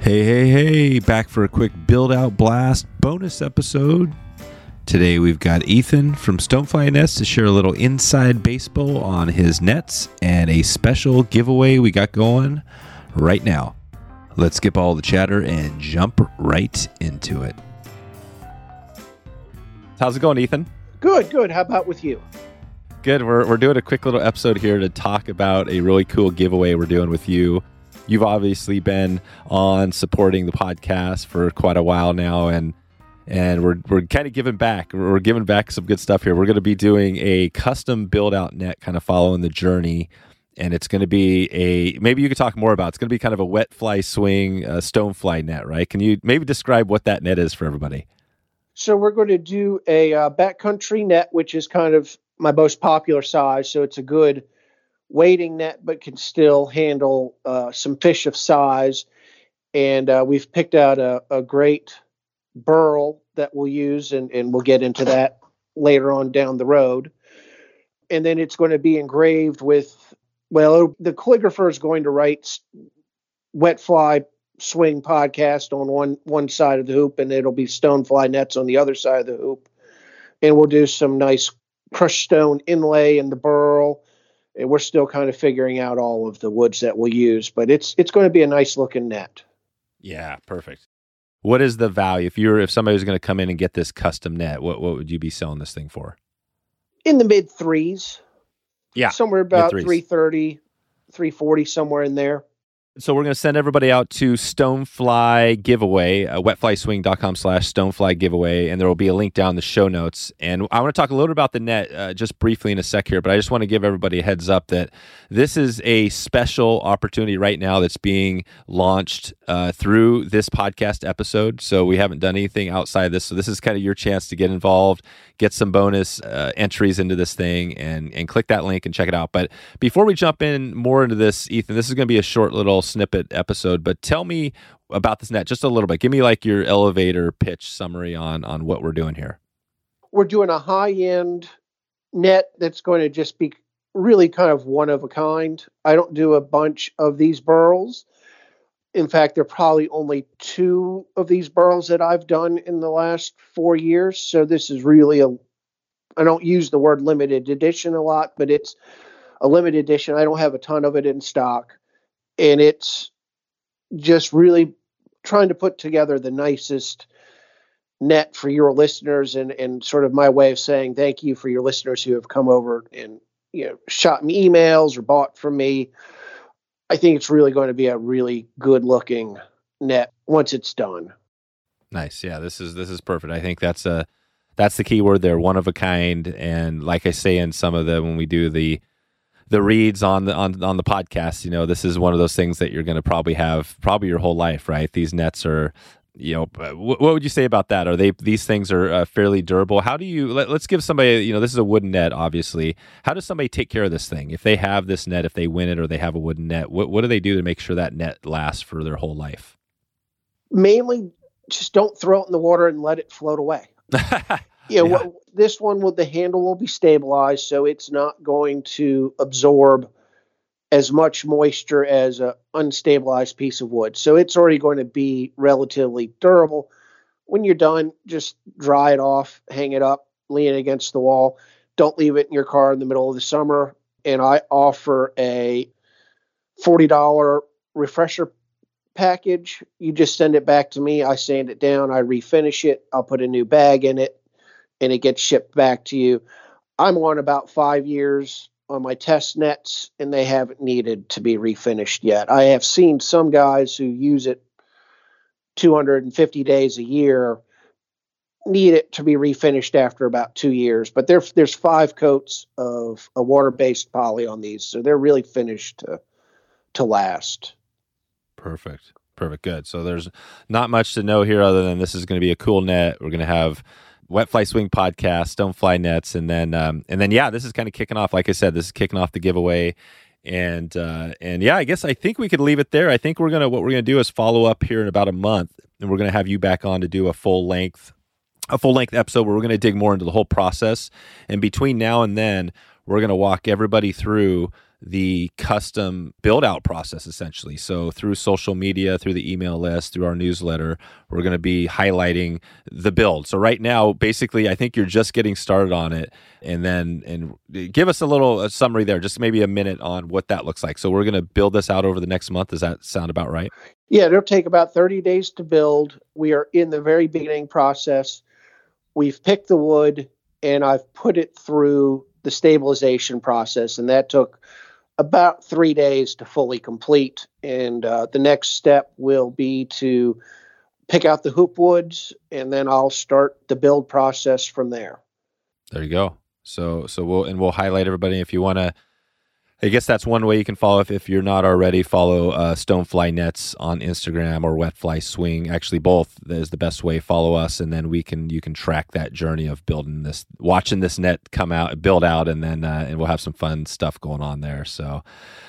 Hey, hey, hey, back for a quick build out blast bonus episode. Today we've got Ethan from Stonefly Nets to share a little inside baseball on his nets and a special giveaway we got going right now. Let's skip all the chatter and jump right into it. How's it going, Ethan? Good, good. How about with you? Good. We're, we're doing a quick little episode here to talk about a really cool giveaway we're doing with you you've obviously been on supporting the podcast for quite a while now, and and we're we're kind of giving back. We're giving back some good stuff here. We're going to be doing a custom build out net, kind of following the journey. And it's going to be a maybe you could talk more about. It's going to be kind of a wet fly swing, stone fly net, right? Can you maybe describe what that net is for everybody? So we're going to do a uh, backcountry net, which is kind of my most popular size. So it's a good wading net, but can still handle uh, some fish of size. And uh, we've picked out a, a, great burl that we'll use, and, and we'll get into that later on down the road. And then it's going to be engraved with, well, the calligrapher is going to write wet fly swing podcast on one one side of the hoop, and it'll be stonefly nets on the other side of the hoop. And we'll do some nice crushed stone inlay in the burl we're still kind of figuring out all of the woods that we'll use, but it's it's going to be a nice looking net. Yeah, perfect. What is the value if you're if somebody was going to come in and get this custom net? What what would you be selling this thing for? In the mid threes. Yeah, somewhere about 330, 340, somewhere in there. So we're going to send everybody out to Stonefly Giveaway, uh, wetflyswing.com slash Stonefly Giveaway, and there will be a link down the show notes. And I want to talk a little bit about the net uh, just briefly in a sec here, but I just want to give everybody a heads up that this is a special opportunity right now that's being launched uh, through this podcast episode. So we haven't done anything outside of this. So this is kind of your chance to get involved, get some bonus uh, entries into this thing, and, and click that link and check it out. But before we jump in more into this, Ethan, this is going to be a short little little snippet episode, but tell me about this net just a little bit. Give me like your elevator pitch summary on on what we're doing here. We're doing a high end net that's going to just be really kind of one of a kind. I don't do a bunch of these burls. In fact, there are probably only two of these burls that I've done in the last four years. So this is really a I don't use the word limited edition a lot, but it's a limited edition. I don't have a ton of it in stock and it's just really trying to put together the nicest net for your listeners and and sort of my way of saying thank you for your listeners who have come over and you know shot me emails or bought from me. I think it's really going to be a really good looking net once it's done. Nice. Yeah this is this is perfect. I think that's a that's the key word there one of a kind. And like i say in some of the when we do the the reads on the on on the podcast, you know, this is one of those things that you're going to probably have probably your whole life, right? These nets are you know what, what would you say about that? Are they these things are uh, fairly durable? How do you let, us give somebody you know this is a wooden net obviously. How does somebody take care of this thing? If they have this net if they win it or they have a wooden net what, what do they do to make sure that net lasts for their whole life? Mainly just don't throw it in the water and let it float away yeah, well, this one with the handle will be stabilized, so it's not going to absorb as much moisture as an unstabilized piece of wood. So it's already going to be relatively durable. When you're done, just dry it off, hang it up, lean it against the wall. Don't leave it in your car in the middle of the summer. And I offer a $40 refresher package. You just send it back to me. I sand it down. I refinish it. I'll put a new bag in it and it gets shipped back to you. I'm on about five years on my test nets, and they haven't needed to be refinished yet. I have seen some guys who use it 250 days a year need it to be refinished after about two years. But there, there's five coats of a water-based poly on these, so they're really finished to to last. Perfect. Perfect. Good. So there's not much to know here other than this is going to be a cool net. We're going to have Wet Fly Swing podcast, Stonefly Nets, and then um, and then yeah, this is kind of kicking off. Like I said, this is kicking off the giveaway, and uh, and yeah, I guess I think we could leave it there. I think we're gonna what we're gonna do is follow up here in about a month, and we're gonna have you back on to do a full length a full length episode where we're to dig more into the whole process. And between now and then, we're to walk everybody through the custom build out process essentially. So through social media, through the email list, through our newsletter, we're going to be highlighting the build. So right now, basically, I think you're just getting started on it, and then and give us a little a summary there, just maybe a minute on what that looks like. So we're going to build this out over the next month. Does that sound about right? Yeah, it'll take about 30 days to build. We are in the very beginning process. We've picked the wood and I've put it through the stabilization process, and that took about three days to fully complete. And uh, the next step will be to pick out the hoop woods, and then I'll start the build process from there. There you go. So so we'll and we'll highlight everybody if you want to I guess that's one way you can follow. If, if you're not already, follow uh, Stonefly Nets on Instagram or Wetfly Swing. Actually, both is the best way. Follow us, and then we can you can track that journey of building this, watching this net come out, build out, and then uh, and we'll have some fun stuff going on there. So,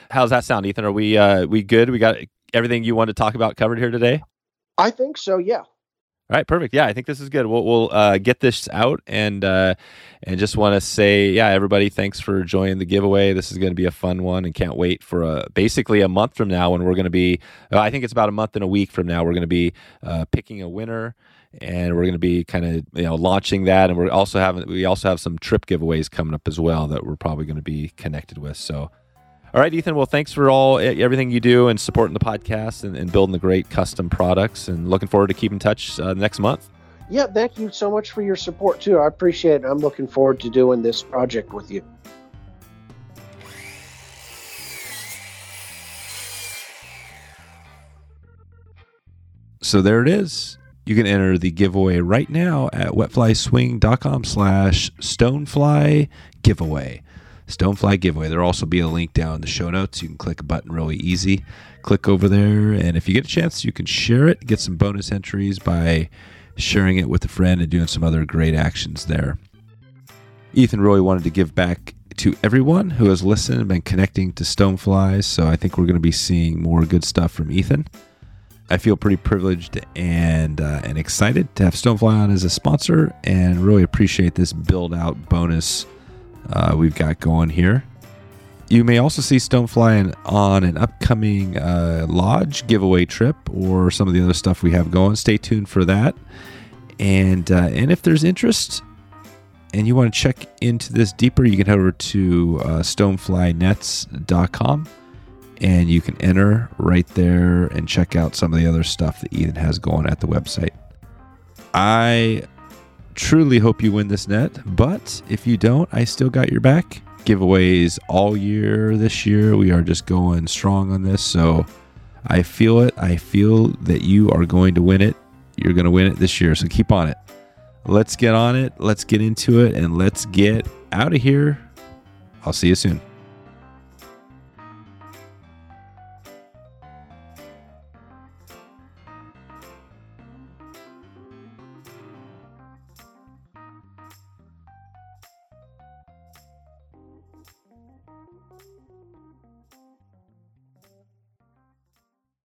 how's that sound, Ethan? Are we uh, we good? We got everything you wanted to talk about covered here today. I think so. Yeah. All right, perfect. Yeah, I think this is good. We'll, we'll uh, get this out and uh, and just want to say, yeah, everybody, thanks for joining the giveaway. This is going to be a fun one, and can't wait for a, basically a month from now when we're going to be. Uh, I think it's about a month and a week from now. We're going to be uh, picking a winner, and we're going to be kind of you know launching that, and we're also having we also have some trip giveaways coming up as well that we're probably going to be connected with. So all right, Ethan. Well, thanks for all everything you do and supporting the podcast and, and building the great custom products. And looking forward to keep in touch uh, next month. Yeah, thank you so much for your support too. I appreciate it. I'm looking forward to doing this project with you. So there it is. You can enter the giveaway right now at wetflyswing.com slash stonefly giveaway. Stonefly giveaway. There'll also be a link down in the show notes. You can click a button really easy. Click over there, and if you get a chance, you can share it. Get some bonus entries by sharing it with a friend and doing some other great actions there. Ethan really wanted to give back to everyone who has listened and been connecting to Stoneflies. So I think we're going to be seeing more good stuff from Ethan. I feel pretty privileged and uh, and excited to have Stonefly on as a sponsor, and really appreciate this build out bonus uh, we've got going here. You may also see Stonefly on an upcoming uh, lodge giveaway trip or some of the other stuff we have going. Stay tuned for that. And uh, and if there's interest and you want to check into this deeper, you can head over to uh, stoneflynets.com and you can enter right there and check out some of the other stuff that Ethan has going at the website. I truly hope you win this net, but if you don't, I still got your back. Giveaways all year this year. We are just going strong on this. So I feel it. I feel that you are going to win it. You're going to win it this year. So keep on it. Let's get on it. Let's get into it and let's get out of here. I'll see you soon.